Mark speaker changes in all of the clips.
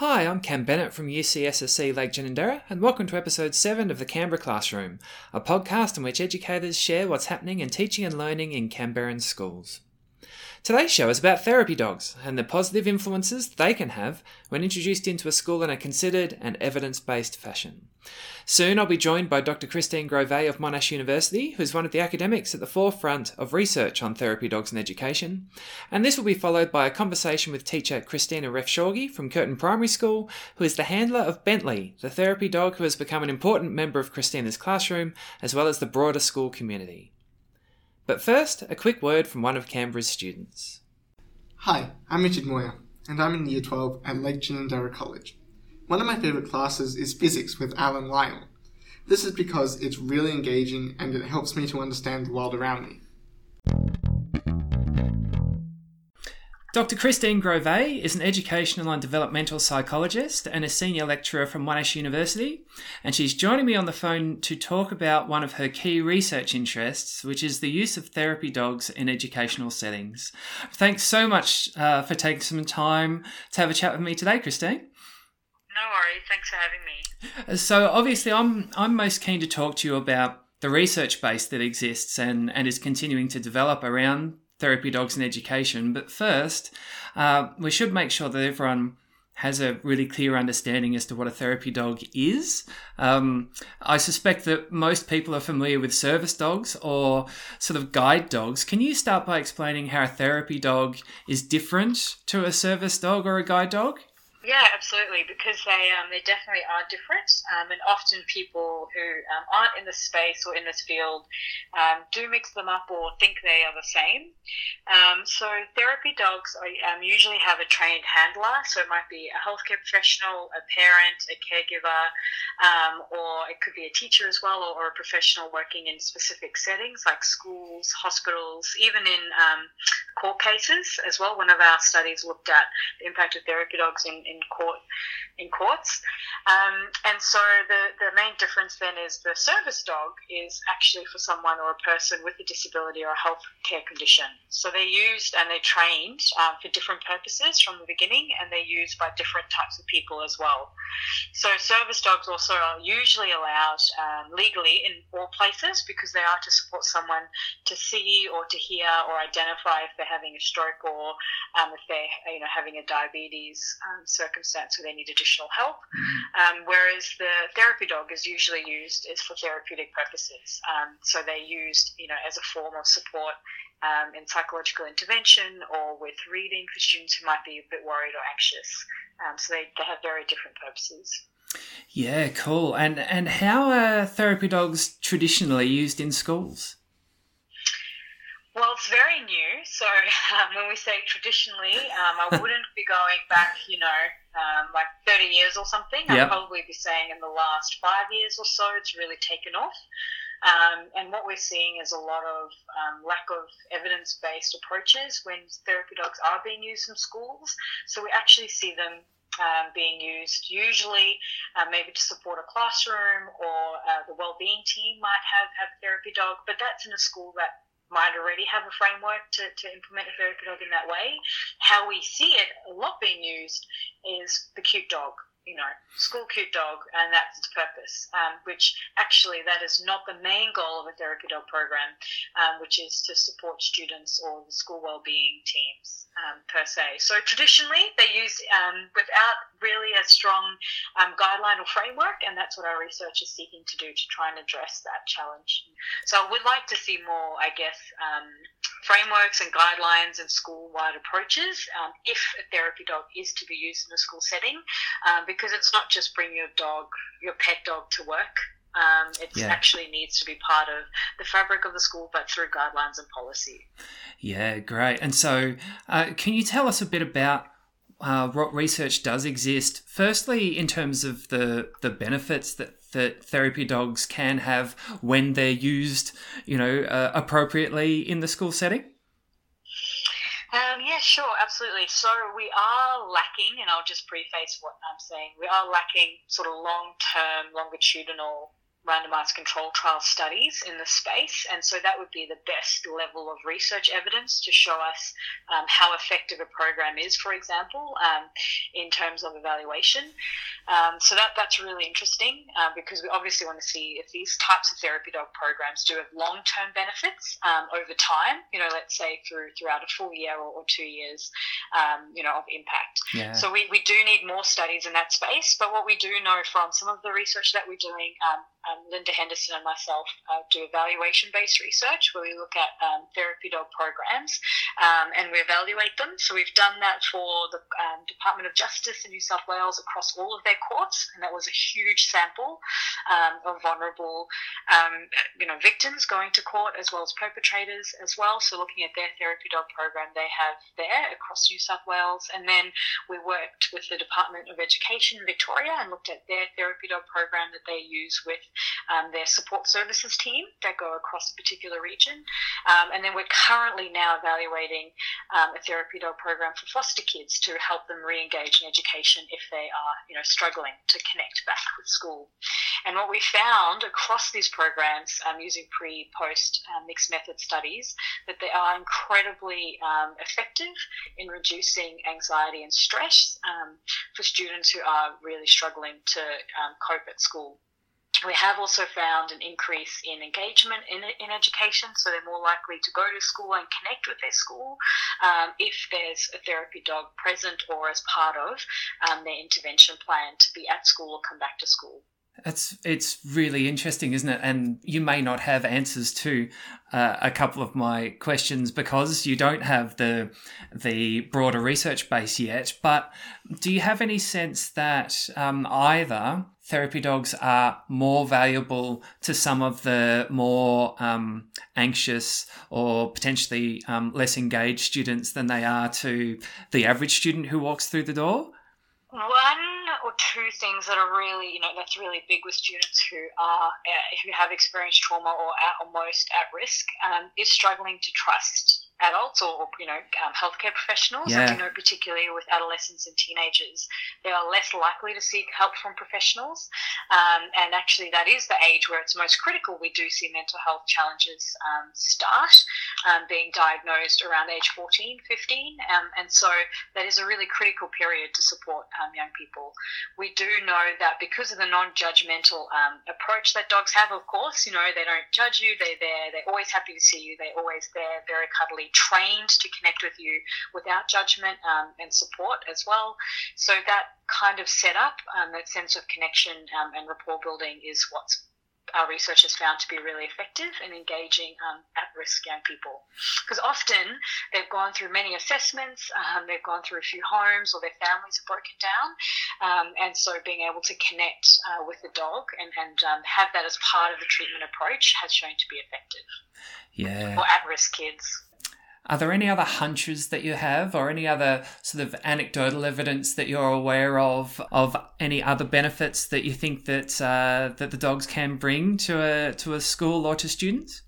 Speaker 1: Hi, I'm Cam Bennett from UCSSC Lake Ginninderra, and welcome to episode 7 of the Canberra Classroom, a podcast in which educators share what's happening in teaching and learning in Canberran schools. Today's show is about therapy dogs and the positive influences they can have when introduced into a school in a considered and evidence based fashion. Soon I'll be joined by Dr. Christine Grove of Monash University, who's one of the academics at the forefront of research on therapy dogs in education. And this will be followed by a conversation with teacher Christina Refshauge from Curtin Primary School, who is the handler of Bentley, the therapy dog who has become an important member of Christina's classroom, as well as the broader school community. But first, a quick word from one of Canberra's students.
Speaker 2: Hi, I'm Richard Moyer, and I'm in Year 12 at Lake Ginninderra College. One of my favourite classes is physics with Alan Lyle. This is because it's really engaging and it helps me to understand the world around me.
Speaker 1: Dr. Christine Grove is an educational and developmental psychologist and a senior lecturer from Monash University, and she's joining me on the phone to talk about one of her key research interests, which is the use of therapy dogs in educational settings. Thanks so much uh, for taking some time to have a chat with me today, Christine.
Speaker 3: No worries. Thanks for having me.
Speaker 1: So obviously, I'm I'm most keen to talk to you about the research base that exists and, and is continuing to develop around therapy dogs in education. But first, uh, we should make sure that everyone has a really clear understanding as to what a therapy dog is. Um, I suspect that most people are familiar with service dogs or sort of guide dogs. Can you start by explaining how a therapy dog is different to a service dog or a guide dog?
Speaker 3: Yeah, absolutely, because they um, they definitely are different, um, and often people who um, aren't in the space or in this field um, do mix them up or think they are the same. Um, so therapy dogs um, usually have a trained handler, so it might be a healthcare professional, a parent, a caregiver, or it could be a teacher as well, or, or, a professional working in specific settings like schools, hospitals, even in court cases as well. One of our studies looked at the impact of therapy dogs in in court in courts. Um, and so the, the main difference then is the service dog is actually for someone or a person with a disability or a health care condition. So they're used and they're trained um, for different purposes from the beginning and they're used by different types of people as well. So service dogs also are usually allowed um, legally in all places because they are to support someone to see or to hear or identify if they're having a stroke or um, if they're you know having a diabetes um, circumstance where they need additional help. Mm. Um, whereas the therapy dog is usually used is for therapeutic purposes. Um, so they're used, you know, as a form of support um, in psychological intervention or with reading for students who might be a bit worried or anxious. Um, so they, they have very different purposes.
Speaker 1: Yeah, cool. And and how are therapy dogs traditionally used in schools?
Speaker 3: Well, it's very new. So um, when we say traditionally, um, I wouldn't be going back, you know, um, like 30 years or something. Yep. I'd probably be saying in the last five years or so, it's really taken off. Um, and what we're seeing is a lot of um, lack of evidence based approaches when therapy dogs are being used in schools. So we actually see them um, being used usually uh, maybe to support a classroom or uh, the well-being team might have have a therapy dog but that's in a school that might already have a framework to, to implement a therapy dog in that way. How we see it a lot being used is the cute dog you know, school cute dog, and that's its purpose. Um, which actually, that is not the main goal of a therapy dog program, um, which is to support students or the school well-being teams um, per se. So traditionally, they use um, without really a strong um, guideline or framework, and that's what our research is seeking to do to try and address that challenge. So would like to see more, I guess um, frameworks and guidelines and school-wide approaches um, if a therapy dog is to be used in a school setting, um, because it's not just bring your dog, your pet dog to work. Um, it yeah. actually needs to be part of the fabric of the school, but through guidelines and policy.
Speaker 1: Yeah, great. And so, uh, can you tell us a bit about uh, what research does exist? Firstly, in terms of the the benefits that that therapy dogs can have when they're used, you know, uh, appropriately in the school setting?
Speaker 3: Um, yeah, sure, absolutely. So we are lacking, and I'll just preface what I'm saying. We are lacking sort of long-term, longitudinal randomized control trial studies in the space. And so that would be the best level of research evidence to show us um, how effective a program is, for example, um, in terms of evaluation. Um, so that, that's really interesting uh, because we obviously want to see if these types of therapy dog programs do have long term benefits um, over time, you know, let's say through throughout a full year or, or two years, um, you know, of impact. Yeah. So we, we do need more studies in that space. But what we do know from some of the research that we're doing, um, Linda Henderson and myself uh, do evaluation based research where we look at um, therapy dog programs um, and we evaluate them. So we've done that for the um, Department of Justice in New South Wales across all of their courts, and that was a huge sample um, of vulnerable, um, you know, victims going to court as well as perpetrators as well. So looking at their therapy dog program they have there across New South Wales, and then we worked with the Department of Education in Victoria and looked at their therapy dog program that they use with um, their support services team that go across a particular region. Um, and then we're currently now evaluating um, a therapy dog program for foster kids to help them re-engage in education if they are, you know, struggling to connect back with school. And what we found across these programs um, using pre-post um, mixed method studies that they are incredibly um, effective in reducing anxiety and stress for students who are really struggling to cope at school. We have also found an increase in engagement in, in education, so they're more likely to go to school and connect with their school um, if there's a therapy dog present or as part of um, their intervention plan to be at school or come back to school.
Speaker 1: It's it's really interesting, isn't it? And you may not have answers to uh, a couple of my questions because you don't have the the broader research base yet. But do you have any sense that um, either therapy dogs are more valuable to some of the more um, anxious or potentially um, less engaged students than they are to the average student who walks through the door?
Speaker 3: One or two things that are really, you know, that's really big with students who are uh, who have experienced trauma or are almost at risk um, is struggling to trust adults or you know um, healthcare professionals. Yeah. I know particularly with adolescents and teenagers, they are less likely to seek help from professionals, um, and actually that is the age where it's most critical. We do see mental health challenges um, start um, being diagnosed around age 14, 15, um, and so that is a really critical period to support um, young people. We do know that because of the non-judgmental approach that dogs have, of course, you know they don't judge you. They they they're always happy to see you. They're always there, very cuddly trained to connect with you without judgment um, and support as well. So that kind of setup, um, that sense of connection um, and rapport building is what's our research has found to be really effective in engaging um, at-risk young people. Because often they've gone through many assessments um, they've gone through a few homes or their families have broken down um, and so being able to connect uh, with the dog and, and um, have that as part of the treatment approach has shown to be effective.
Speaker 1: Yeah.
Speaker 3: For at-risk kids
Speaker 1: are there any other hunches that you have, or any other sort of anecdotal evidence that you're aware of of any other benefits that you think that uh, that the dogs can bring to a to a school or to students?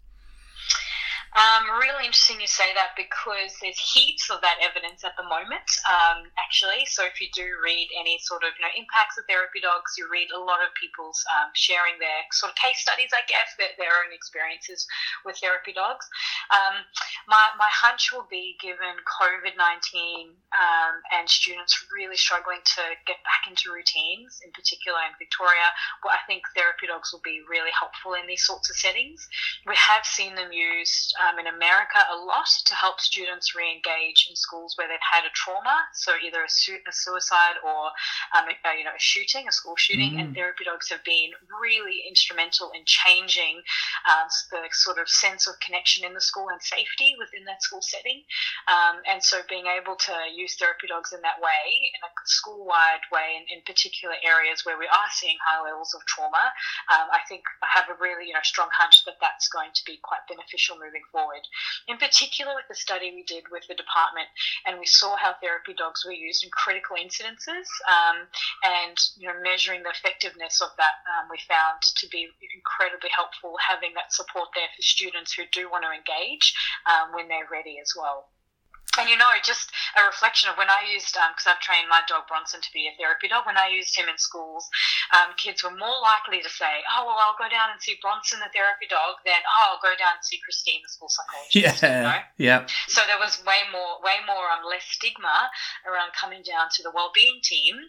Speaker 3: Um, really interesting you say that because there's heaps of that evidence at the moment, um, actually. So if you do read any sort of you know impacts of therapy dogs, you read a lot of people's um, sharing their sort of case studies, I guess, their, their own experiences with therapy dogs. Um, my, my hunch will be given COVID 19 um, and students really struggling to get back into routines, in particular in Victoria, well, I think therapy dogs will be really helpful in these sorts of settings. We have seen them used um, in America a lot to help students re-engage in schools where they've had a trauma, so either a, su- a suicide or um, a, you know a shooting, a school shooting. Mm. And therapy dogs have been really instrumental in changing um, the sort of sense of connection in the school and safety within that school setting. Um, and so being able to use therapy dogs in that way, in a school-wide way, in, in particular areas where we are seeing high levels of trauma, um, I think I have a really you know strong hunch that that's going to be quite beneficial moving forward. In particular, with the study we did with the department, and we saw how therapy dogs were used in critical incidences, um, and you know, measuring the effectiveness of that, um, we found to be incredibly helpful having that support there for students who do want to engage um, when they're ready as well. And you know, just a reflection of when I used, because um, I've trained my dog Bronson to be a therapy dog, when I used him in schools, um, kids were more likely to say, oh, well, I'll go down and see Bronson, the therapy dog, than, oh, I'll go down and see Christine, the school psychologist.
Speaker 1: Yeah. You know? Yeah.
Speaker 3: So there was way more, way more, um, less stigma around coming down to the well-being team,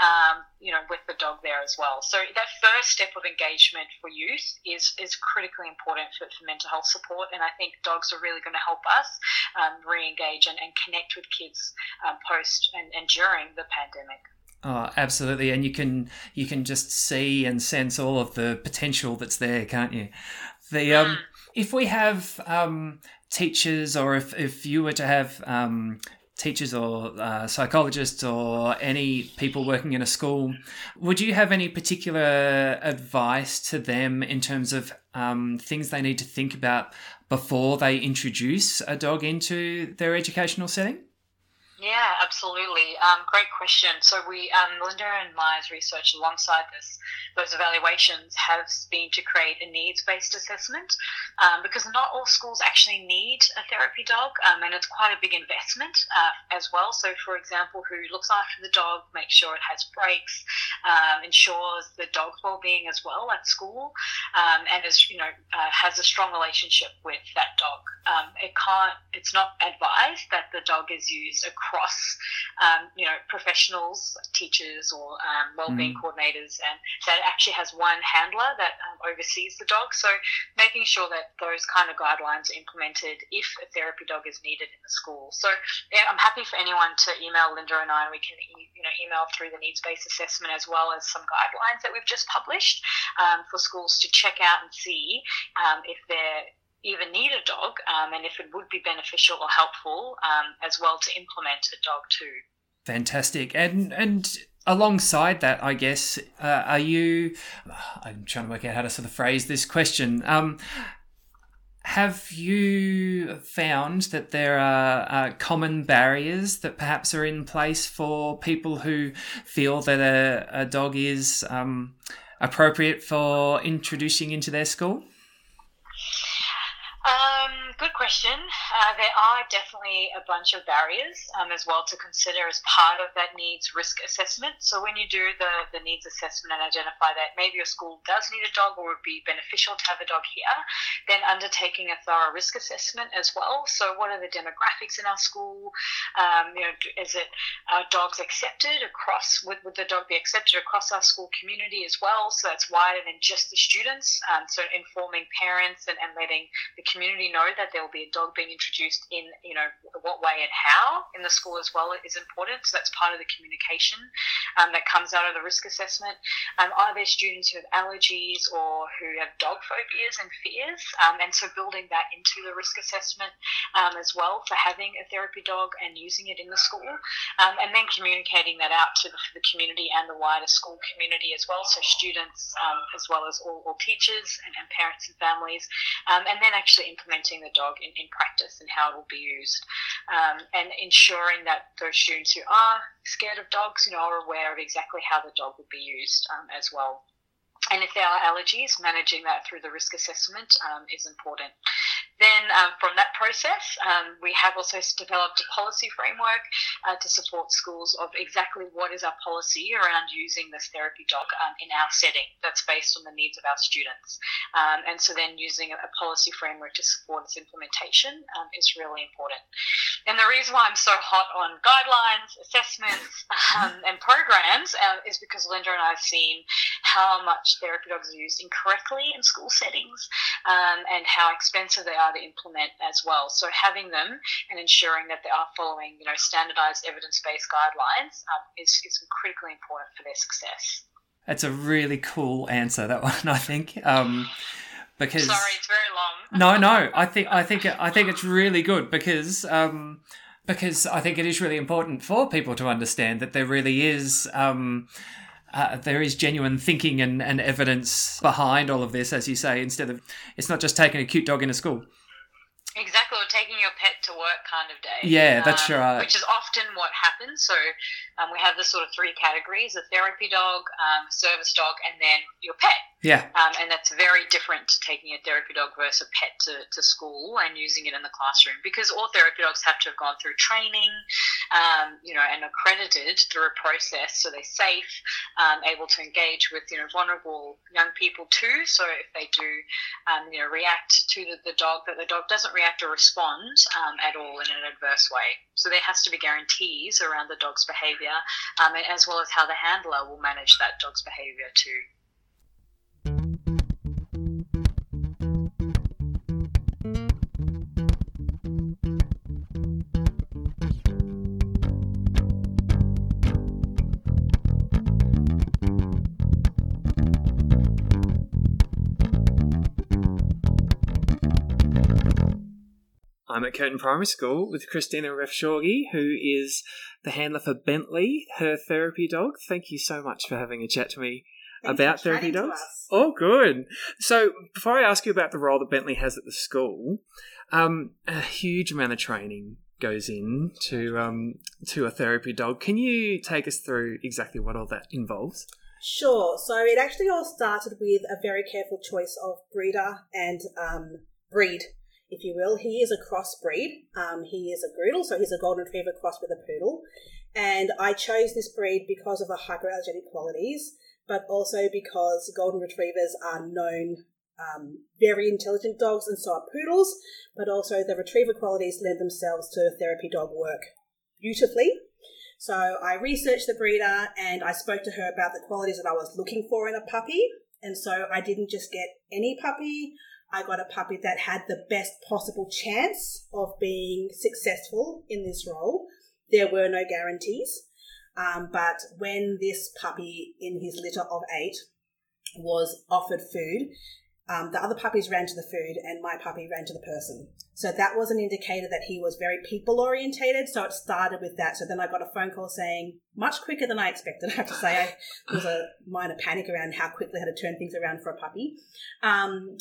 Speaker 3: um, you know, with the dog there as well. So that first step of engagement for youth is, is critically important for, for mental health support. And I think dogs are really going to help us um, re-engage and, and connect with kids um, post and, and during the pandemic.
Speaker 1: Oh, absolutely, and you can you can just see and sense all of the potential that's there, can't you? The um, mm. if we have um, teachers, or if if you were to have um, teachers or uh, psychologists or any people working in a school, would you have any particular advice to them in terms of um, things they need to think about before they introduce a dog into their educational setting?
Speaker 3: Yeah, absolutely. Um, great question. So we, um, Linda and Maya's research alongside this, those evaluations have been to create a needs-based assessment um, because not all schools actually need a therapy dog, um, and it's quite a big investment uh, as well. So, for example, who looks after the dog, makes sure it has breaks, um, ensures the dog's well-being as well at school, um, and is you know uh, has a strong relationship with that dog. it can't. It's not advised that the dog is used across across, um, you know, professionals, teachers or um, wellbeing mm. coordinators, and that actually has one handler that um, oversees the dog. So making sure that those kind of guidelines are implemented if a therapy dog is needed in the school. So yeah, I'm happy for anyone to email Linda and I, we can you know email through the needs-based assessment as well as some guidelines that we've just published um, for schools to check out and see um, if they're even need a dog um, and if it would be beneficial or helpful um, as well to implement a dog too.
Speaker 1: Fantastic. And, and alongside that, I guess, uh, are you, I'm trying to work out how to sort of phrase this question. Um, have you found that there are uh, common barriers that perhaps are in place for people who feel that a, a dog is um, appropriate for introducing into their school?
Speaker 3: Good question. Uh, there are definitely a bunch of barriers um, as well to consider as part of that needs risk assessment. So when you do the, the needs assessment and identify that maybe your school does need a dog or would be beneficial to have a dog here, then undertaking a thorough risk assessment as well. So what are the demographics in our school? Um, you know, is it uh, dogs accepted across? Would, would the dog be accepted across our school community as well? So that's wider than just the students. Um, so informing parents and, and letting the community know that there will be a dog being introduced in, you know, what way and how in the school as well is important. So that's part of the communication um, that comes out of the risk assessment. Um, are there students who have allergies or who have dog phobias and fears? Um, and so building that into the risk assessment um, as well for having a therapy dog and using it in the school. Um, and then communicating that out to the, community and the wider school community as well. So students as well as all, all teachers and, and, parents and families. and then actually implementing the dog in, in practice and how it will be used, um, and ensuring that those students who are scared of dogs, you know, are aware of exactly how the dog will be used um, as well. And if there are allergies, managing that through the risk assessment um, is important. Then, um, from that process, um, we have also developed a policy framework uh, to support schools of exactly what is our policy around using this therapy dog um, in our setting that's based on the needs of our students. Um, and so, then using a, policy framework to support its implementation um, is really important. And the reason why I'm so hot on guidelines, assessments, um, and programs uh, is because Linda and I have seen how much therapy dogs are used incorrectly in school settings and how expensive they are to implement as well. So having them and ensuring that they are following, you know, standardized evidence-based guidelines um, is, is critically important for their success.
Speaker 1: That's a really cool answer, that one, I think. Um, because
Speaker 3: sorry, it's very long.
Speaker 1: no, no, I think I think I think it's really good because um, because I think it is really important for people to understand that there really is um, uh, there is genuine thinking and, and evidence behind all of this, as you say, instead of it's not just taking a cute dog in a school.
Speaker 3: Exactly, or taking your pet to work kind of day.
Speaker 1: Yeah, that's um, right.
Speaker 3: Which is often what happens. So um, we have the sort of three categories: a therapy dog, um, service dog, and then your pet.
Speaker 1: Yeah.
Speaker 3: Um, and that's very different to taking a therapy dog versus a pet to, to school and using it in the classroom because all therapy dogs have to have gone through training, um, you know, and accredited through a process so they're safe, um, able to engage with, you know, vulnerable young people too. So if they do, um, you know, react to the, the, dog, that the dog doesn't react or respond um, at all in an adverse way. So there has to be guarantees around the dog's behaviour um, as well as how the handler will manage that dog's behaviour too.
Speaker 1: I'm at Curtin Primary School with Christina Refshauge, who is the handler for Bentley, her therapy dog. Thank you so much for having a chat to me
Speaker 4: Thanks
Speaker 1: about therapy dogs. Oh, good. So, before I ask you about the role that Bentley has at the school, um, a huge amount of training goes in to um, to a therapy dog. Can you take us through exactly what all that involves?
Speaker 4: Sure. So it actually all started with a very careful choice of breeder and um, breed, if you will. He is a crossbreed. Um, he is a Groodle, so he's a golden retriever crossed with a poodle. And I chose this breed because of the hyperallergenic qualities, but also because golden retrievers are known um, very intelligent dogs, and so are poodles. But also the retriever qualities lend themselves to therapy dog work beautifully. So I researched the breeder and I spoke to her about the qualities that I was looking for in a puppy. And so I didn't just get any puppy. I got a puppy that had the best possible chance of being successful in this role. There were no guarantees. Um, but when this puppy in his litter of eight was offered food, um, the other puppies ran to the food and my puppy ran to the person. So that was an indicator that he was very people orientated. So it started with that. So then I got a phone call saying, much quicker than I expected, I have to say. I, there was a minor panic around how quickly I had to turn things around for a puppy. Um,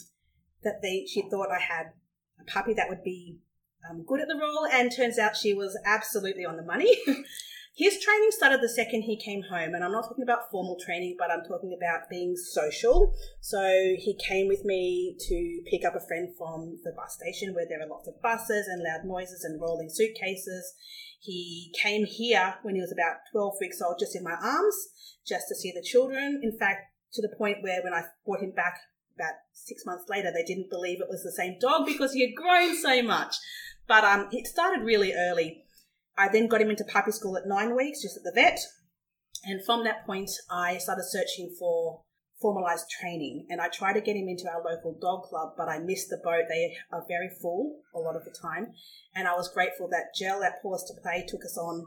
Speaker 4: that they, she thought I had a puppy that would be um, good at the role, and turns out she was absolutely on the money. His training started the second he came home, and I'm not talking about formal training, but I'm talking about being social. So he came with me to pick up a friend from the bus station where there are lots of buses and loud noises and rolling suitcases. He came here when he was about 12 weeks old, just in my arms, just to see the children. In fact, to the point where when I brought him back about six months later, they didn't believe it was the same dog because he had grown so much. But um, it started really early. I then got him into puppy school at nine weeks, just at the vet. And from that point, I started searching for formalized training. And I tried to get him into our local dog club, but I missed the boat. They are very full a lot of the time. And I was grateful that Gel at Pause to Play took us on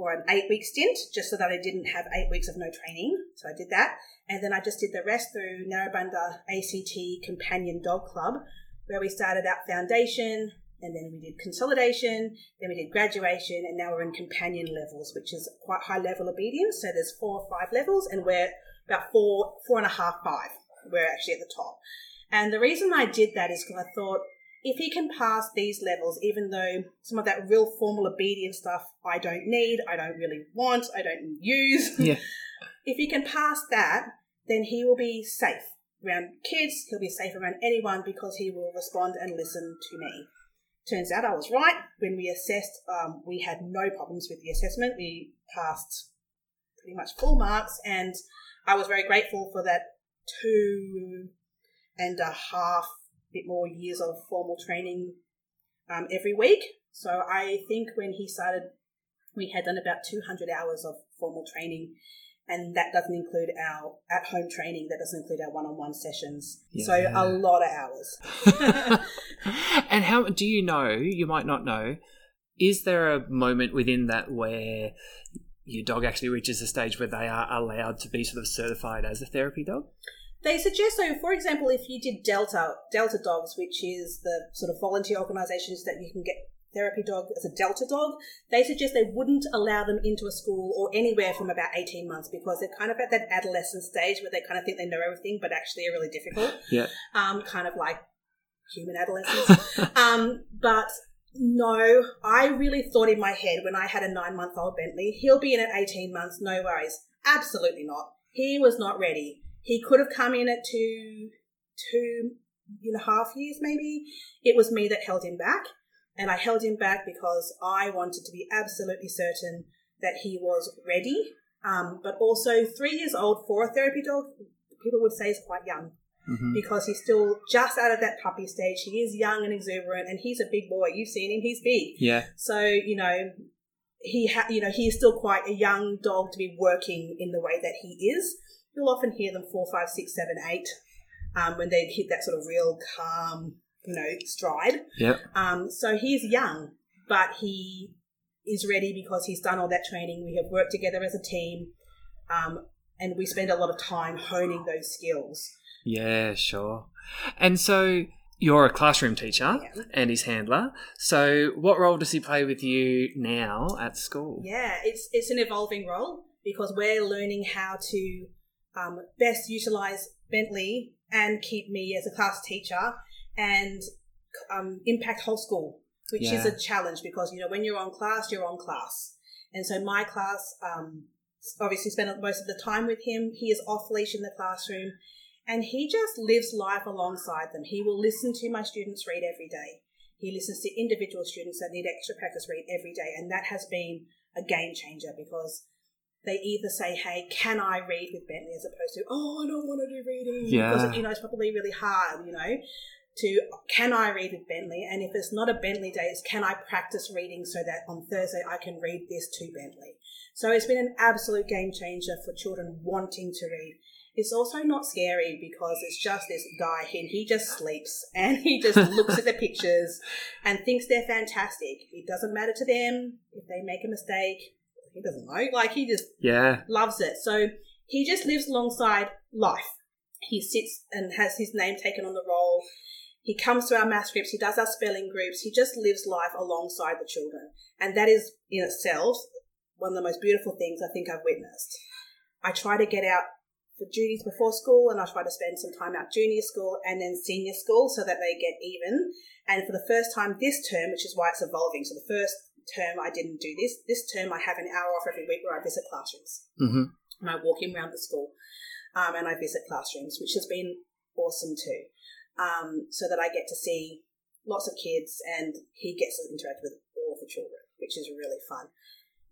Speaker 4: for an eight week stint, just so that I didn't have eight weeks of no training. So I did that. And then I just did the rest through Narrabundah ACT Companion Dog Club, where we started out foundation, and then we did consolidation, then we did graduation, and now we're in companion levels, which is quite high level obedience. So there's four or five levels, and we're about four, four and a half, five. We're actually at the top. And the reason I did that is because I thought if he can pass these levels, even though some of that real formal obedience stuff I don't need, I don't really want, I don't use,
Speaker 1: Yeah.
Speaker 4: if he can pass that, then he will be safe around kids, he'll be safe around anyone because he will respond and listen to me. Turns out I was right. When we assessed, um, we had no problems with the assessment. We passed pretty much full marks, and I was very grateful for that two and a half bit more years of formal training um, every week. So I think when he started, we had done about 200 hours of formal training, and that doesn't include our at home training, that doesn't include our one on one sessions. So a lot of hours.
Speaker 1: and how do you know? You might not know. Is there a moment within that where your dog actually reaches a stage where they are allowed to be sort of certified as a therapy dog?
Speaker 4: They suggest so. For example, if you did Delta Delta Dogs, which is the sort of volunteer organisations that you can get therapy dog as a Delta dog, they suggest they wouldn't allow them into a school or anywhere from about eighteen months because they're kind of at that adolescent stage where they kind of think they know everything, but actually are really difficult.
Speaker 1: Yeah.
Speaker 4: Um, kind of like human adolescents. um, but no, I really thought in my head when I had a nine month old Bentley, he'll be in at 18 months, no worries. Absolutely not. He was not ready. He could have come in at two, two and a half years maybe. It was me that held him back. And I held him back because I wanted to be absolutely certain that he was ready. Um, but also, three years old for a therapy dog, people would say is quite young
Speaker 1: Mhm.
Speaker 4: because he's still just out of that puppy stage. He is young and exuberant, and he's a big boy. You've seen him; he's big.
Speaker 1: Yeah.
Speaker 4: So you know, he ha- you know he is still quite a young dog to be working in the way that he is. You'll often hear them four, five, six, seven, eight um, when they hit that sort of real calm, you know, stride.
Speaker 1: Yep.
Speaker 4: Um, so he's young, but he is ready because he's done all that training. We have worked together as a team, um, and we spend a lot of time honing those skills.
Speaker 1: Yeah, sure. And so you're a classroom teacher
Speaker 4: Yeah.
Speaker 1: and his handler. So what role does he play with you now at school?
Speaker 4: Yeah, it's it's an evolving role because we're learning how to um, best utilize Bentley and keep me as a class teacher and um, impact whole school, which is a challenge because you know when you're on class, you're on class, and so my class um, obviously spend most of the time with him. He is off leash in the classroom, and he just lives life alongside them. He will listen to my students read every day. He listens to individual students that need extra practice read every day, and that has been a game changer because they either say, "Hey, can I read with Bentley?" as opposed to, "Oh, I don't want to do reading,"
Speaker 1: Yeah.
Speaker 4: because you know it's probably really hard, you know. To can I read with Bentley? And if it's not a Bentley day, it's can I practice reading so that on Thursday I can read this to Bentley? So it's been an absolute game changer for children wanting to read. It's also not scary because it's just this guy and he just sleeps and he just looks at the pictures and thinks they're fantastic. It doesn't matter to them if they make a mistake. He doesn't know. Like he just
Speaker 1: Yeah.
Speaker 4: loves it. So he just lives alongside life. He sits and has his name taken on the roll. He comes to our math groups. He does our spelling groups. He just lives life alongside the children. And that is in itself one of the most beautiful things I think I've witnessed. I try to get out for duties before school and I try to spend some time out junior school and then senior school so that they get even. And for the first time this term, which is why it's evolving, so the first term I didn't do this. This term I have an hour off every week where I visit classrooms
Speaker 1: hmm
Speaker 4: and I walk in around the school um, and I visit classrooms, which has been awesome too. Um, so that I get to see lots of kids and he gets to interact with all of the children, which is really fun.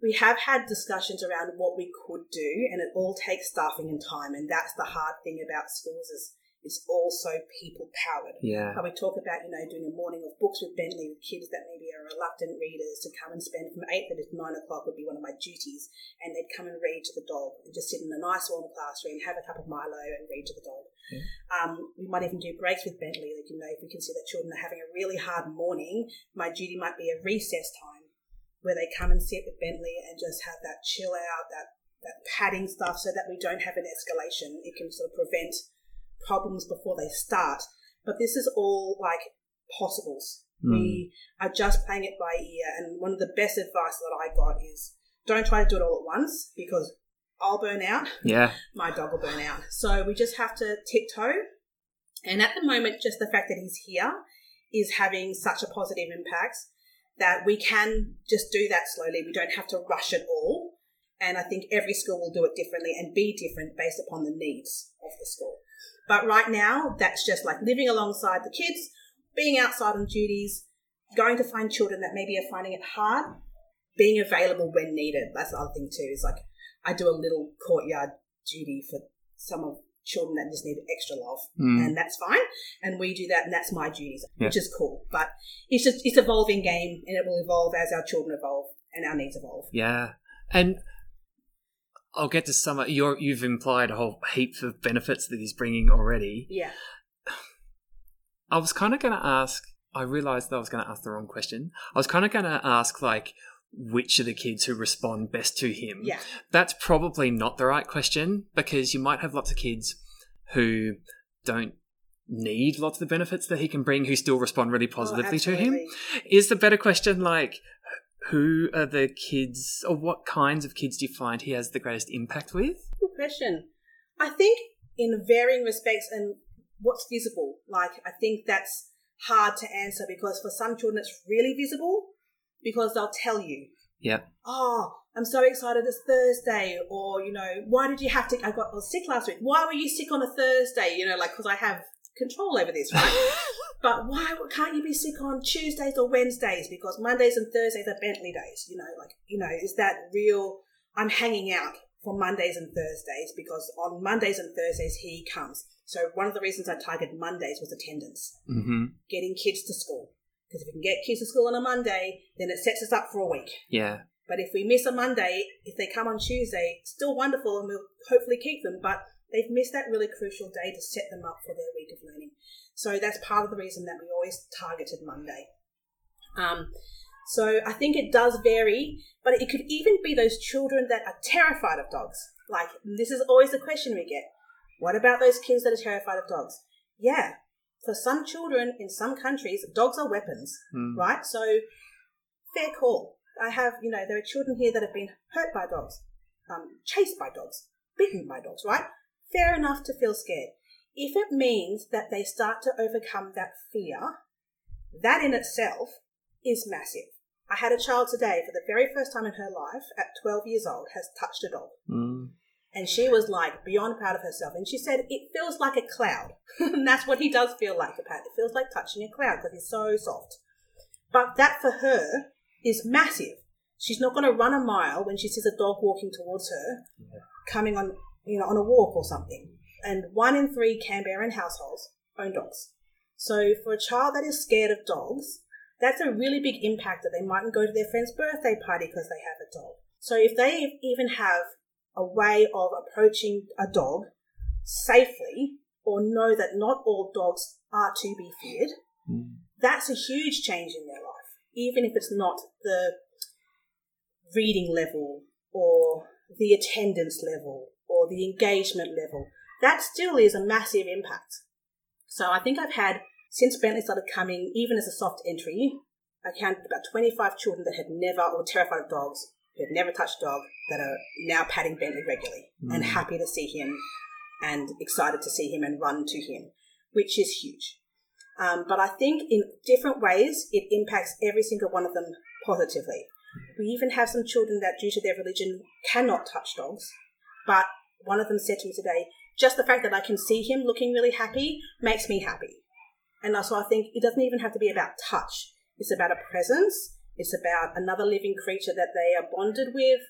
Speaker 4: We have had discussions around what we could do, and it all takes staffing and time, and that's the hard thing about schools is it's also people powered.
Speaker 1: Yeah.
Speaker 4: But we talk about, you know, doing a morning of books with Bentley with kids that maybe are reluctant readers to come and spend from 8 to 9 o'clock would be one of my duties. And they'd come and read to the dog and just sit in a nice warm classroom, have a cup of Milo and read to the dog.
Speaker 1: Yeah.
Speaker 4: Um, we might even do breaks with Bentley. Like, you know, if we can see that children are having a really hard morning, my duty might be a recess time where they come and sit with Bentley and just have that chill out, that, that padding stuff so that we don't have an escalation. It can sort of prevent problems before they start. But this is all like possibles.
Speaker 1: Mm.
Speaker 4: We are just playing it by ear. And one of the best advice that I got is don't try to do it all at once because I'll burn out,
Speaker 1: Yeah.
Speaker 4: my dog will burn out. So we just have to tiptoe. And at the moment, just the fact that he's here is having such a positive impact that we can just do that slowly. We don't have to rush it all. And I think every school will do it differently and be different based upon the needs of the school. But right now, that's just like living alongside the kids, being outside on duties, going to find children that maybe are finding it hard, being available when needed. That's the other thing too. Is like I do a little courtyard duty for some of children that just need extra love,
Speaker 1: Mm.
Speaker 4: and that's fine. And we do that, and that's my duties,
Speaker 1: Yeah.
Speaker 4: which is cool. But it's just it's evolving game, and it will evolve as our children evolve and our needs evolve.
Speaker 1: Yeah. And I'll get to some. You're, you've implied a whole heap of benefits that he's bringing already.
Speaker 4: Yeah.
Speaker 1: I was kind of going to ask. I realized that I was going to ask the wrong question. I was kind of going to ask like which of the kids who respond best to him.
Speaker 4: Yeah.
Speaker 1: That's probably not the right question because you might have lots of kids who don't need lots of the benefits that he can bring who still respond really oh, positively to him.
Speaker 4: Oh.
Speaker 1: Is the better question like who are the kids or what kinds of kids do you find he has the greatest impact with?
Speaker 4: Good question. I think in varying respects and what's visible. Like I think that's hard to answer because for some children it's really visible because they'll tell you.
Speaker 1: Yeah.
Speaker 4: Oh, I'm so excited it's Thursday, or you know, why did you have to? I got I was sick last week. Why were you sick on a Thursday? You know, like because I have control over this, right? but why can't you be sick on Tuesdays or Wednesdays? Because Mondays and Thursdays are Bentley days. You know, like you know, is that real? I'm hanging out for Mondays and Thursdays because on Mondays and Thursdays he comes. So one of the reasons I targeted Mondays was attendance,
Speaker 1: Mm-hmm.
Speaker 4: getting kids to school. Because if we can get kids to school on a Monday, then it sets us up for a week.
Speaker 1: Yeah.
Speaker 4: But if we miss a Monday, if they come on Tuesday, still wonderful and we'll hopefully keep them, but they've missed that really crucial day to set them up for their week of learning. So that's part of the reason that we always targeted Monday. Um, so I think it does vary, but it could even be those children that are terrified of dogs. Like, this is always the question we get. What about those kids that are terrified of dogs? Yeah, for some children in some countries, dogs are weapons
Speaker 1: Mm.
Speaker 4: right? So, fair call. I have, you know, there are children here that have been hurt by dogs, um, chased by dogs, bitten by dogs, right? Fair enough to feel scared. If it means that they start to overcome that fear, that in itself is massive. I had a child today for the very first time in her life at 12 years old has touched a dog.
Speaker 1: Mm.
Speaker 4: And she was like beyond proud of herself. And she said, it feels like a cloud. and that's what he does feel like, pat. It feels like touching a cloud because he's so soft. But that for her is massive. She's not going to run a mile when she sees a dog walking towards her, coming on, you know, on a walk or something. And one in three Canberran households own dogs. So for a child that is scared of dogs, that's a really big impact that they mightn't go to their friend's birthday party because they have a dog. So if they even have a way of approaching a dog safely or know that not all dogs are to be feared,
Speaker 1: Mm.
Speaker 4: that's a huge change in their life, even if it's not the reading level or the attendance level or the engagement level. That still is a massive impact. So I think I've had, since Bentley started coming, even as a soft entry, I counted about 25 children that had never, or terrified of dogs, who had never touched a dog, that are now patting Bentley regularly and
Speaker 1: Mm.
Speaker 4: happy to see him and excited to see him and run to him, which is huge. Um, but I think in different ways, it impacts every single one of them positively. We even have some children that, due to their religion, cannot touch dogs. But one of them said to me today, just the fact that I can see him looking really happy makes me happy. And so I think it doesn't even have to be about touch. It's about a presence. It's about another living creature that they are bonded with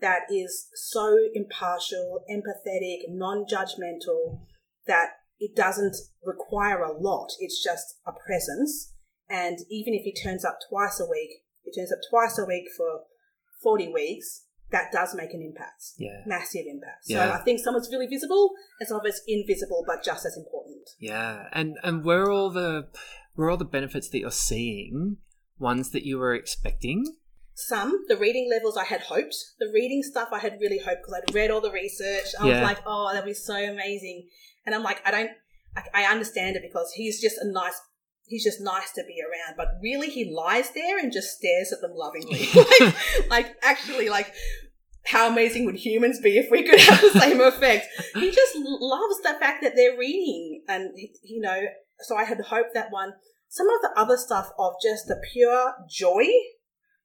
Speaker 4: that is so impartial, empathetic, non judgmental that it doesn't require a lot. It's just a presence. And even if he turns up twice a week, he turns up twice a week for 40 weeks, that does make an impact.
Speaker 1: Yeah.
Speaker 4: Massive impact.
Speaker 1: Yeah.
Speaker 4: So I think someone's really visible and some of it's invisible, but just as important.
Speaker 1: Yeah. And and were all the were all the benefits that you're seeing ones that you were expecting?
Speaker 4: Some, the reading levels I had hoped. The reading stuff I had really hoped because I'd read all the research. I
Speaker 1: Yeah.
Speaker 4: was like, oh, that'd be so amazing. And I'm like, I don't, I, I understand it because he's just a nice, he's just nice to be around. But really, he lies there and just stares at them lovingly. like, like, actually, like, how amazing would humans be if we could have the same effect? He just loves the fact that they're reading. And, you know, so I had hoped that one. Some of the other stuff of just the pure joy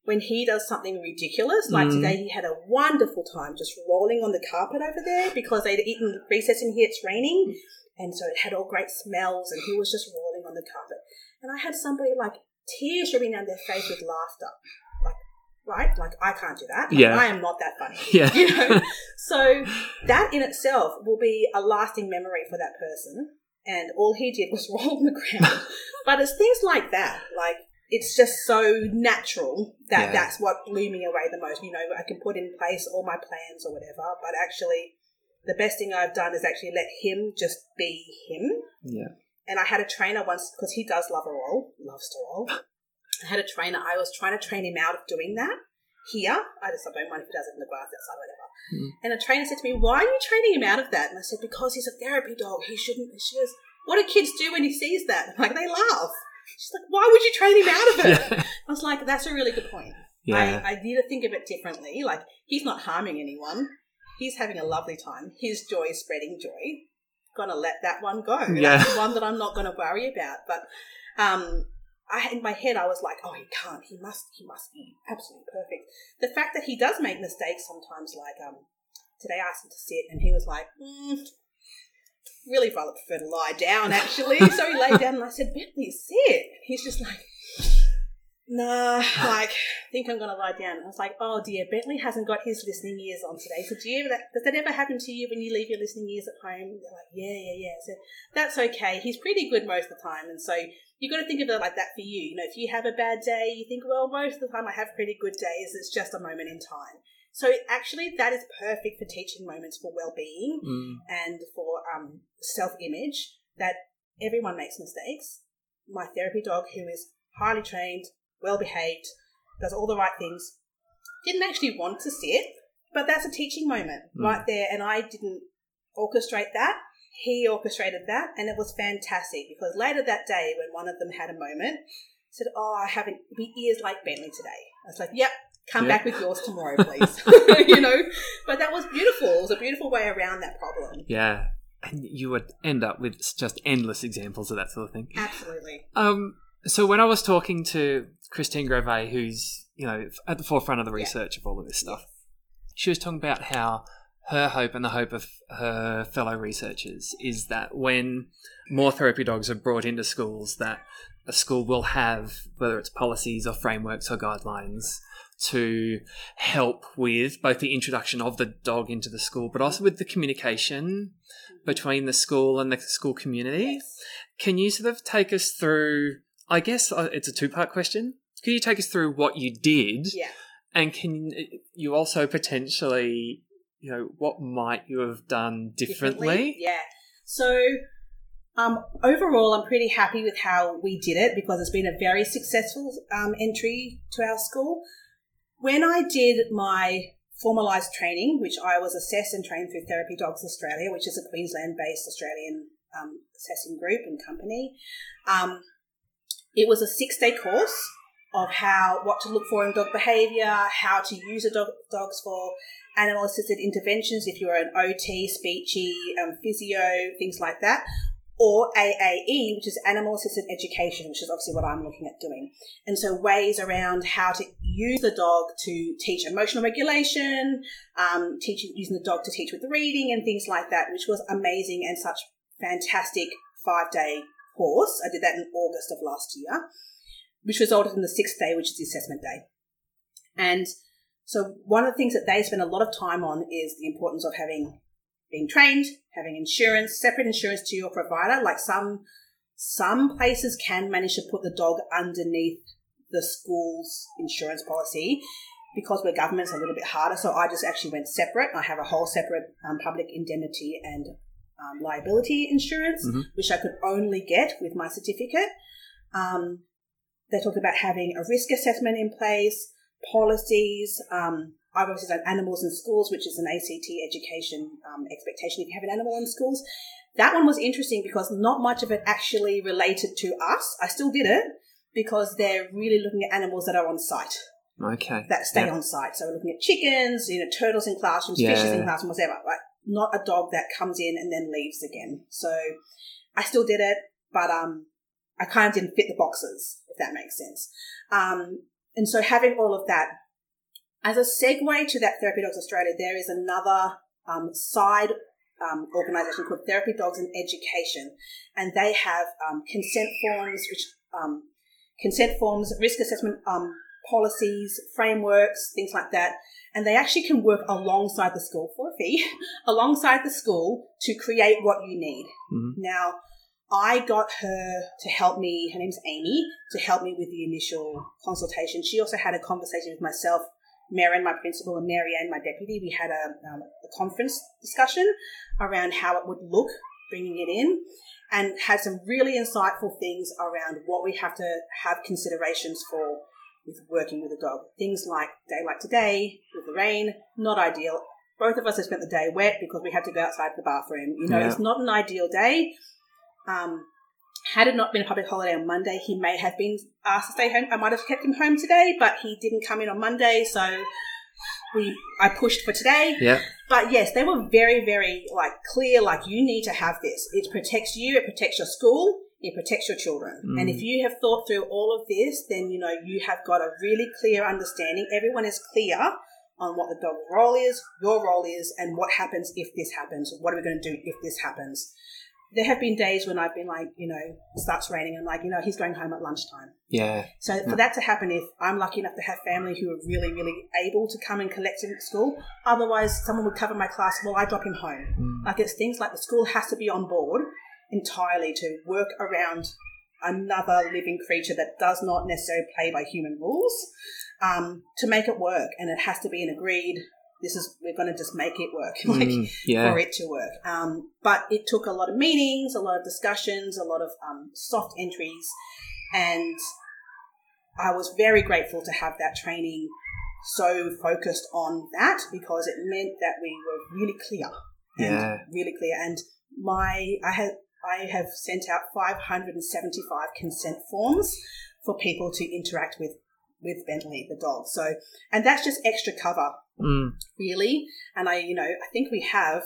Speaker 4: when he does something ridiculous, like
Speaker 1: Mm.
Speaker 4: today he had a wonderful time just rolling on the carpet over there because they'd eaten recess and here, it's raining, and so it had all great smells, and he was just rolling on the carpet. And I had somebody like tears streaming down their face with laughter. Like, right? Like, I can't do that. Like,
Speaker 1: Yeah.
Speaker 4: I am not that funny.
Speaker 1: Yeah.
Speaker 4: You know? so that in itself will be a lasting memory for that person. And all he did was roll on the ground. but it's things like that. Like, it's just so natural that
Speaker 1: Yeah.
Speaker 4: that's what blew me away the most. You know, I can put in place all my plans or whatever, but actually, the best thing I've done is actually let him just be him.
Speaker 1: Yeah.
Speaker 4: And I had a trainer once because he does love a roll, loves to roll. I had a trainer. I was trying to train him out of doing that here. I just I don't mind if he does it in the grass outside, whatever.
Speaker 1: Mm.
Speaker 4: And a trainer said to me, "Why are you training him out of that?" And I said, "Because he's a therapy dog. He shouldn't." And she goes, "What do kids do when he sees that?" I'm like they laugh. She's like, "Why would you train him out of it?"
Speaker 1: Yeah.
Speaker 4: I was like, "That's a really good point.
Speaker 1: Yeah.
Speaker 4: I, I need to think of it differently. Like he's not harming anyone. He's having a lovely time. His joy is spreading joy. Gonna let that one go.
Speaker 1: Yeah.
Speaker 4: That's the one that I'm not gonna worry about. But um, I in my head I was like, oh, he can't. He must. He must be absolutely perfect. The fact that he does make mistakes sometimes, like um, today I asked him to sit, and he was like, mm, really rather prefer to lie down actually. so he lay down, and I said, Bentley, sit. And he's just like. Nah, like, I think I'm going to lie down. I was like, oh dear, Bentley hasn't got his listening ears on today. So do you ever, does that ever happen to you when you leave your listening ears at home? They're like, yeah, yeah, yeah. So that's okay. He's pretty good most of the time. And so you've got to think of it like that for you. You know, if you have a bad day, you think, well, most of the time I have pretty good days. It's just a moment in time. So actually, that is perfect for teaching moments for well-being
Speaker 1: Mm.
Speaker 4: and for um, self-image. That everyone makes mistakes. My therapy dog, who is highly trained, well-behaved, does all the right things, didn't actually want to sit, but that's a teaching moment
Speaker 1: Mm.
Speaker 4: right there. And I didn't orchestrate that. He orchestrated that, and it was fantastic because later that day, when one of them had a moment, said, "Oh, I haven't be ears like Bentley today." I was like, "Yep, come back with yours tomorrow, please." you know, but that was beautiful. It was a beautiful way around that problem.
Speaker 1: Yeah. And you would end up with just endless examples of that sort of thing.
Speaker 4: Absolutely.
Speaker 1: Um, so when I was talking to Christine Grove, who's you know at the forefront of the
Speaker 4: Yeah.
Speaker 1: research of all of this stuff, she was talking about how her hope and the hope of her fellow researchers is that when more therapy dogs are brought into schools, that a school will have whether it's policies or frameworks or guidelines to help with both the introduction of the dog into the school, but also with the communication between the school and the school community. Can you sort of take us through? I guess uh, it's a two part question. Can you take us through what you did,
Speaker 4: Yeah.
Speaker 1: and can you also potentially, you know, what might you have done differently?
Speaker 4: Yeah. So um, overall, I'm pretty happy with how we did it because it's been a very successful um, entry to our school. When I did my formalised training, which I was assessed and trained through Therapy Dogs Australia, which is a Queensland-based Australian um, assessing group and company, um, it was a six-day course of how what to look for in dog behaviour, how to use the dog, dogs for animal assisted interventions if you're an OT, speechy, um, physio, things like that, or AAE, which is animal assisted education, which is obviously what I'm looking at doing. And so ways around how to use the dog to teach emotional regulation, um, teaching using the dog to teach with reading and things like that, which was amazing and such fantastic five day course. I did that in August of last year, which resulted in the sixth day, which is the assessment day. And so one of the things that they spend a lot of time on is the importance of having being trained, having insurance, separate insurance to your provider. Like some some places can manage to put the dog underneath the school's insurance policy. Because we're government, it's a little bit harder. So I just actually went separate. I have a whole separate um, public indemnity and um, liability insurance,
Speaker 1: Mhm.
Speaker 4: which I could only get with my certificate. Um, they talked about having a risk assessment in place, policies. Um, I've obviously done animals in schools, which is an ACT education um, expectation if you have an animal in schools. That one was interesting because not much of it actually related to us. I still did it because they're really looking at animals that are on site,
Speaker 1: Okay.
Speaker 4: that stay
Speaker 1: Yeah.
Speaker 4: on site. So we're looking at chickens, you know, turtles in classrooms,
Speaker 1: Yeah.
Speaker 4: fishes in classrooms, whatever. Like not a dog that comes in and then leaves again. So I still did it, but um, I kind of didn't fit the boxes, if that makes sense. Um, and so having all of that as a segue to that Therapy Dogs Australia, there is another um, side um, organisation called Therapy Dogs in Education, and they have um, consent forms, which um, consent forms, risk assessment um, policies, frameworks, things like that, and they actually can work alongside the school for a fee, alongside the school to create what you need.
Speaker 1: Mhm.
Speaker 4: Now, I got her to help me, her name's Amy, to help me with the initial consultation. She also had a conversation with myself, Marin, my principal, and Marianne, my deputy. We had a, um, a conference discussion around how it would look bringing it in and had some really insightful things around what we have to have considerations for with working with a dog. Things like day like today, with the rain, not ideal. Both of us have spent the day wet because we had to go outside the bathroom. You know,
Speaker 1: Yeah.
Speaker 4: it's not an ideal day. Um, had it not been a public holiday on Monday, he may have been asked to stay home. I might have kept him home today, but he didn't come in on Monday, so we I pushed for today.
Speaker 1: Yeah.
Speaker 4: But yes, they were very, very like clear. Like you need to have this. It protects you. It protects your school. It protects your children.
Speaker 1: Mm.
Speaker 4: And if you have thought through all of this, then you know you have got a really clear understanding. Everyone is clear on what the dog's role is, your role is, and what happens if this happens. What are we going to do if this happens? There have been days when I've been like, you know, starts raining and like, you know, he's going home at lunchtime.
Speaker 1: Yeah.
Speaker 4: So
Speaker 1: Yeah.
Speaker 4: for that to happen, if I'm lucky enough to have family who are really, really able to come and collect him at school, otherwise someone would cover my class. Well, I drop him home.
Speaker 1: Mm.
Speaker 4: Like it's things like the school has to be on board entirely to work around another living creature that does not necessarily play by human rules um, to make it work, and it has to be an agreed. This is we're going to just make it work, like
Speaker 1: Mm. Yeah.
Speaker 4: for it to work. Um, but it took a lot of meetings, a lot of discussions, a lot of um, soft entries, and I was very grateful to have that training so focused on that because it meant that we were really clear and
Speaker 1: Yeah.
Speaker 4: really clear. And my I had I have sent out 575 consent forms for people to interact with with Bentley the dog. So and that's just extra cover
Speaker 1: Mm.
Speaker 4: really. And I, you know, I think we have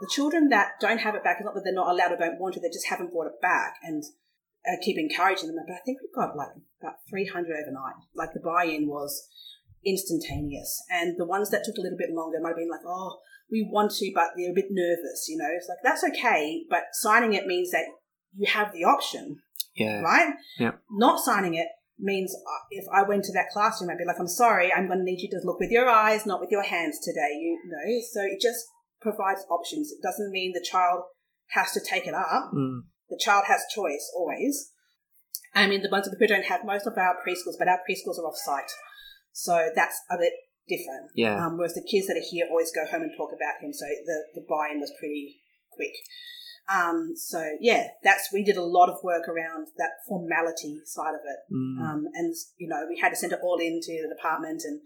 Speaker 4: the children that don't have it back. It's not that they're not allowed or don't want to; they just haven't brought it back, and uh, keep encouraging them. But I think we've got like about three hundred overnight. Like the buy-in was instantaneous, and the ones that took a little bit longer might have been like, "Oh, we want to, but they're a bit nervous." You know, it's like that's okay, but signing it means that you have the option
Speaker 1: Yeah.
Speaker 4: right?
Speaker 1: Yeah.
Speaker 4: Not signing it means uh, if I went to that classroom, I'd be like, I'm sorry, I'm going to need you to look with your eyes, not with your hands today. You know, so it just provides options. It doesn't mean the child has to take it up.
Speaker 1: Mm.
Speaker 4: The child has choice always. I mean, the ones that we don't have most of our preschools, but our preschools are off site, so that's a bit different.
Speaker 1: Yeah.
Speaker 4: Um, whereas the kids that are here always go home and talk about him, so the, the buy-in was pretty quick. Um, so yeah, that's we did a lot of work around that formality side of it,
Speaker 1: Mm.
Speaker 4: um, and you know we had to send it all into the department and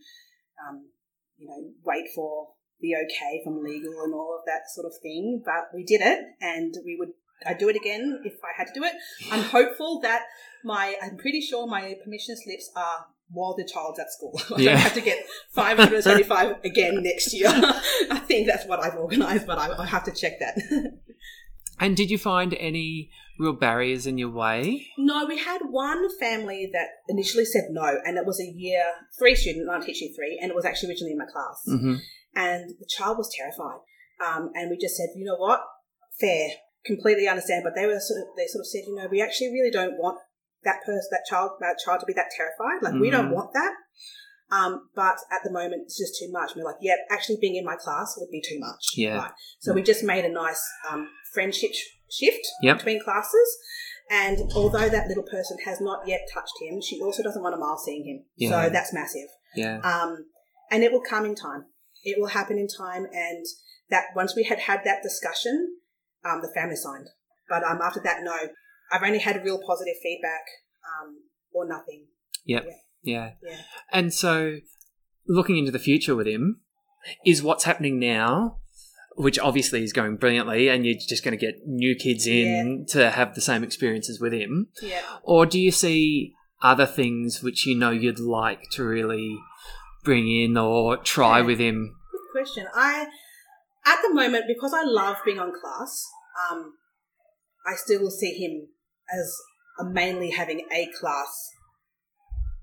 Speaker 4: um, you know wait for the okay from legal and all of that sort of thing. But we did it, and we would. I'd do it again if I had to do it. I'm hopeful that my, I'm pretty sure my permission slips are while the child's at school. I
Speaker 1: Yeah.
Speaker 4: don't have to get 575 again next year. I think that's what I've organised, but I, I have to check that.
Speaker 1: And did you find any real barriers in your way?
Speaker 4: no, we had one family that initially said no, and it was a year three student, and I'm teaching three, and it was actually originally in my class.
Speaker 1: Mm-hmm.
Speaker 4: and the child was terrified. Um, and we just said, you know what, fair, completely understand. But they were sort of, they sort of said, you know, we actually really don't want that person, that child, that child to be that terrified. Like we don't
Speaker 1: Mhm.
Speaker 4: want that. Um, but at the moment, it's just too much. And we're like, yeah, actually being in my class would be too much.
Speaker 1: Yeah.
Speaker 4: Right. So we just made a nice um, friendship sh- shift
Speaker 1: Yep.
Speaker 4: between classes. And although that little person has not yet touched him, she also doesn't want a mile seeing him.
Speaker 1: Yeah.
Speaker 4: So that's massive.
Speaker 1: Yeah.
Speaker 4: Um, and it will come in time. It will happen in time. And that once we had had that discussion, um, the family signed. But um, after that, no. I've only had real positive feedback um, or nothing.
Speaker 1: Yep.
Speaker 4: Yeah.
Speaker 1: Yeah.
Speaker 4: Yeah.
Speaker 1: And so, looking into the future with him, is what's happening now, which obviously is going brilliantly, and you're just going to get new kids in to have the same experiences with him,
Speaker 4: Yeah.
Speaker 1: or do you see other things which you know you'd like to really bring in or try
Speaker 4: Yeah.
Speaker 1: with him?
Speaker 4: Good question. I, at the moment, because I love being on class, um, I still see him as mainly having a class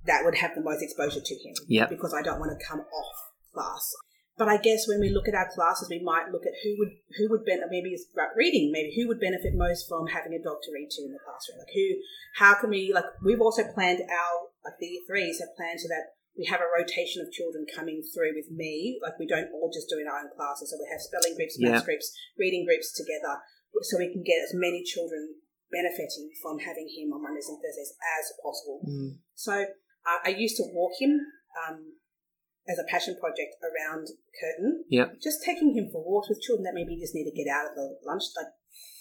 Speaker 4: that would have the most exposure to him.
Speaker 1: Yep.
Speaker 4: Because I don't want to come off class. But I guess when we look at our classes, we might look at who would who would benefit. Maybe it's about reading. Maybe who would benefit most from having a dog to read to in the classroom. Like who? How can we? Like we've also planned our like the year threes have planned so that we have a rotation of children coming through with me. Like we don't all just do in our own classes. So we have spelling groups,
Speaker 1: Yeah.
Speaker 4: groups, reading groups together, so we can get as many children benefiting from having him on Mondays and Thursdays as possible.
Speaker 1: Mm.
Speaker 4: So uh, I used to walk him um, as a passion project around Curtin.
Speaker 1: Yep.
Speaker 4: Just taking him for walks with children that maybe just need to get out of the lunch, like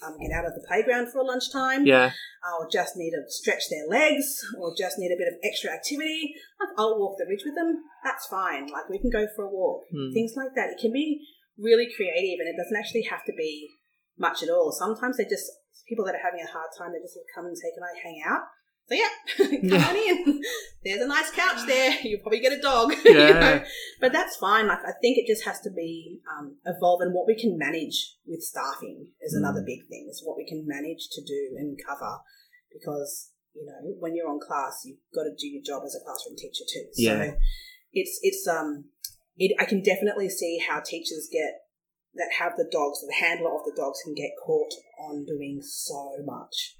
Speaker 4: um, get out of the playground for a lunchtime,
Speaker 1: Yeah.
Speaker 4: uh, or just need to stretch their legs, or just need a bit of extra activity. Like I'll walk the ridge with them. That's fine. Like we can go for a walk.
Speaker 1: Mm.
Speaker 4: Things like that. It can be really creative, and it doesn't actually have to be much at all. Sometimes they just people that are having a hard time. They just come and say, "Can I hang out?" So yeah, come
Speaker 1: Yeah.
Speaker 4: on in. There's a nice couch there. You'll probably get a dog. you
Speaker 1: Yeah.
Speaker 4: know? But that's fine. Like I think it just has to be um, evolve, and what we can manage with staffing is another
Speaker 1: Mm.
Speaker 4: big thing. Is what we can manage to do and cover. because you know when you're on class, you've got to do your job as a classroom teacher too.
Speaker 1: Yeah.
Speaker 4: So it's it's um it I can definitely see how teachers get that have the dogs, the handler of the dogs can get caught on doing so much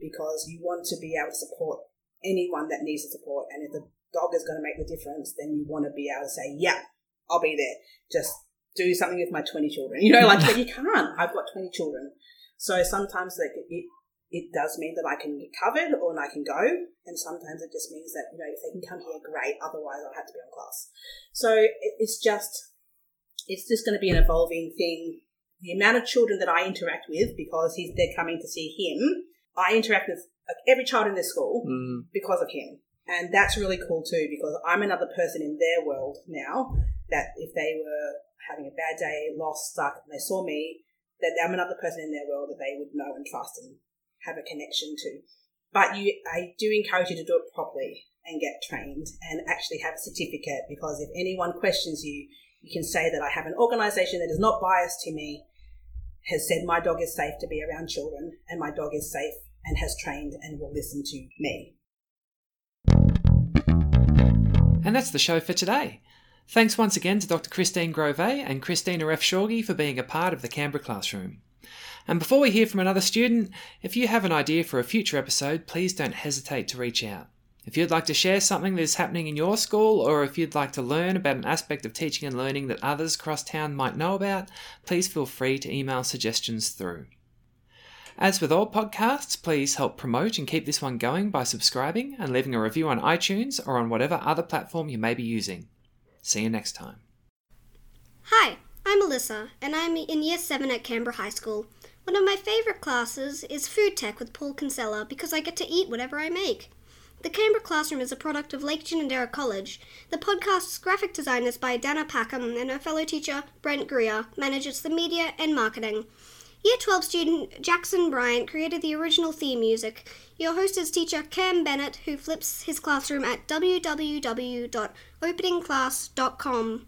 Speaker 4: because you want to be able to support anyone that needs the support. And if the dog is going to make the difference, then you want to be able to say, yeah, I'll be there. Just do something with my 20 children. You know, like, but you can't. I've got 20 children. So sometimes like, it, it does mean that I can get covered or I can go. And sometimes it just means that, you know, if they can come here, great. Otherwise, I'll have to be on class. So it, it's just, it's just going to be an evolving thing. The amount of children that I interact with because he's, they're coming to see him, I interact with every child in this school
Speaker 1: Mm.
Speaker 4: because of him. And that's really cool too because I'm another person in their world now that if they were having a bad day, lost, stuck, and they saw me, that I'm another person in their world that they would know and trust and have a connection to. But you, I do encourage you to do it properly and get trained and actually have a certificate because if anyone questions you, you can say that I have an organisation that is not biased to me, has said my dog is safe to be around children and my dog is safe and has trained and will listen to me.
Speaker 1: And that's the show for today. Thanks once again to Dr. Christine Grove and Christina Refshauge for being a part of the Canberra classroom. And before we hear from another student, if you have an idea for a future episode, please don't hesitate to reach out. If you'd like to share something that is happening in your school, or if you'd like to learn about an aspect of teaching and learning that others across town might know about, please feel free to email suggestions through. As with all podcasts, please help promote and keep this one going by subscribing and leaving a review on iTunes or on whatever other platform you may be using. See you next time.
Speaker 5: Hi, I'm Alyssa, and I'm in Year 7 at Canberra High School. One of my favourite classes is Food Tech with Paul Kinsella because I get to eat whatever I make. The Canberra Classroom is a product of Lake Ginninderra College. The podcast's graphic design is by Dana Packham, and her fellow teacher, Brent Greer, manages the media and marketing. Year 12 student Jackson Bryant created the original theme music. Your host is teacher Cam Bennett, who flips his classroom at www.openingclass.com.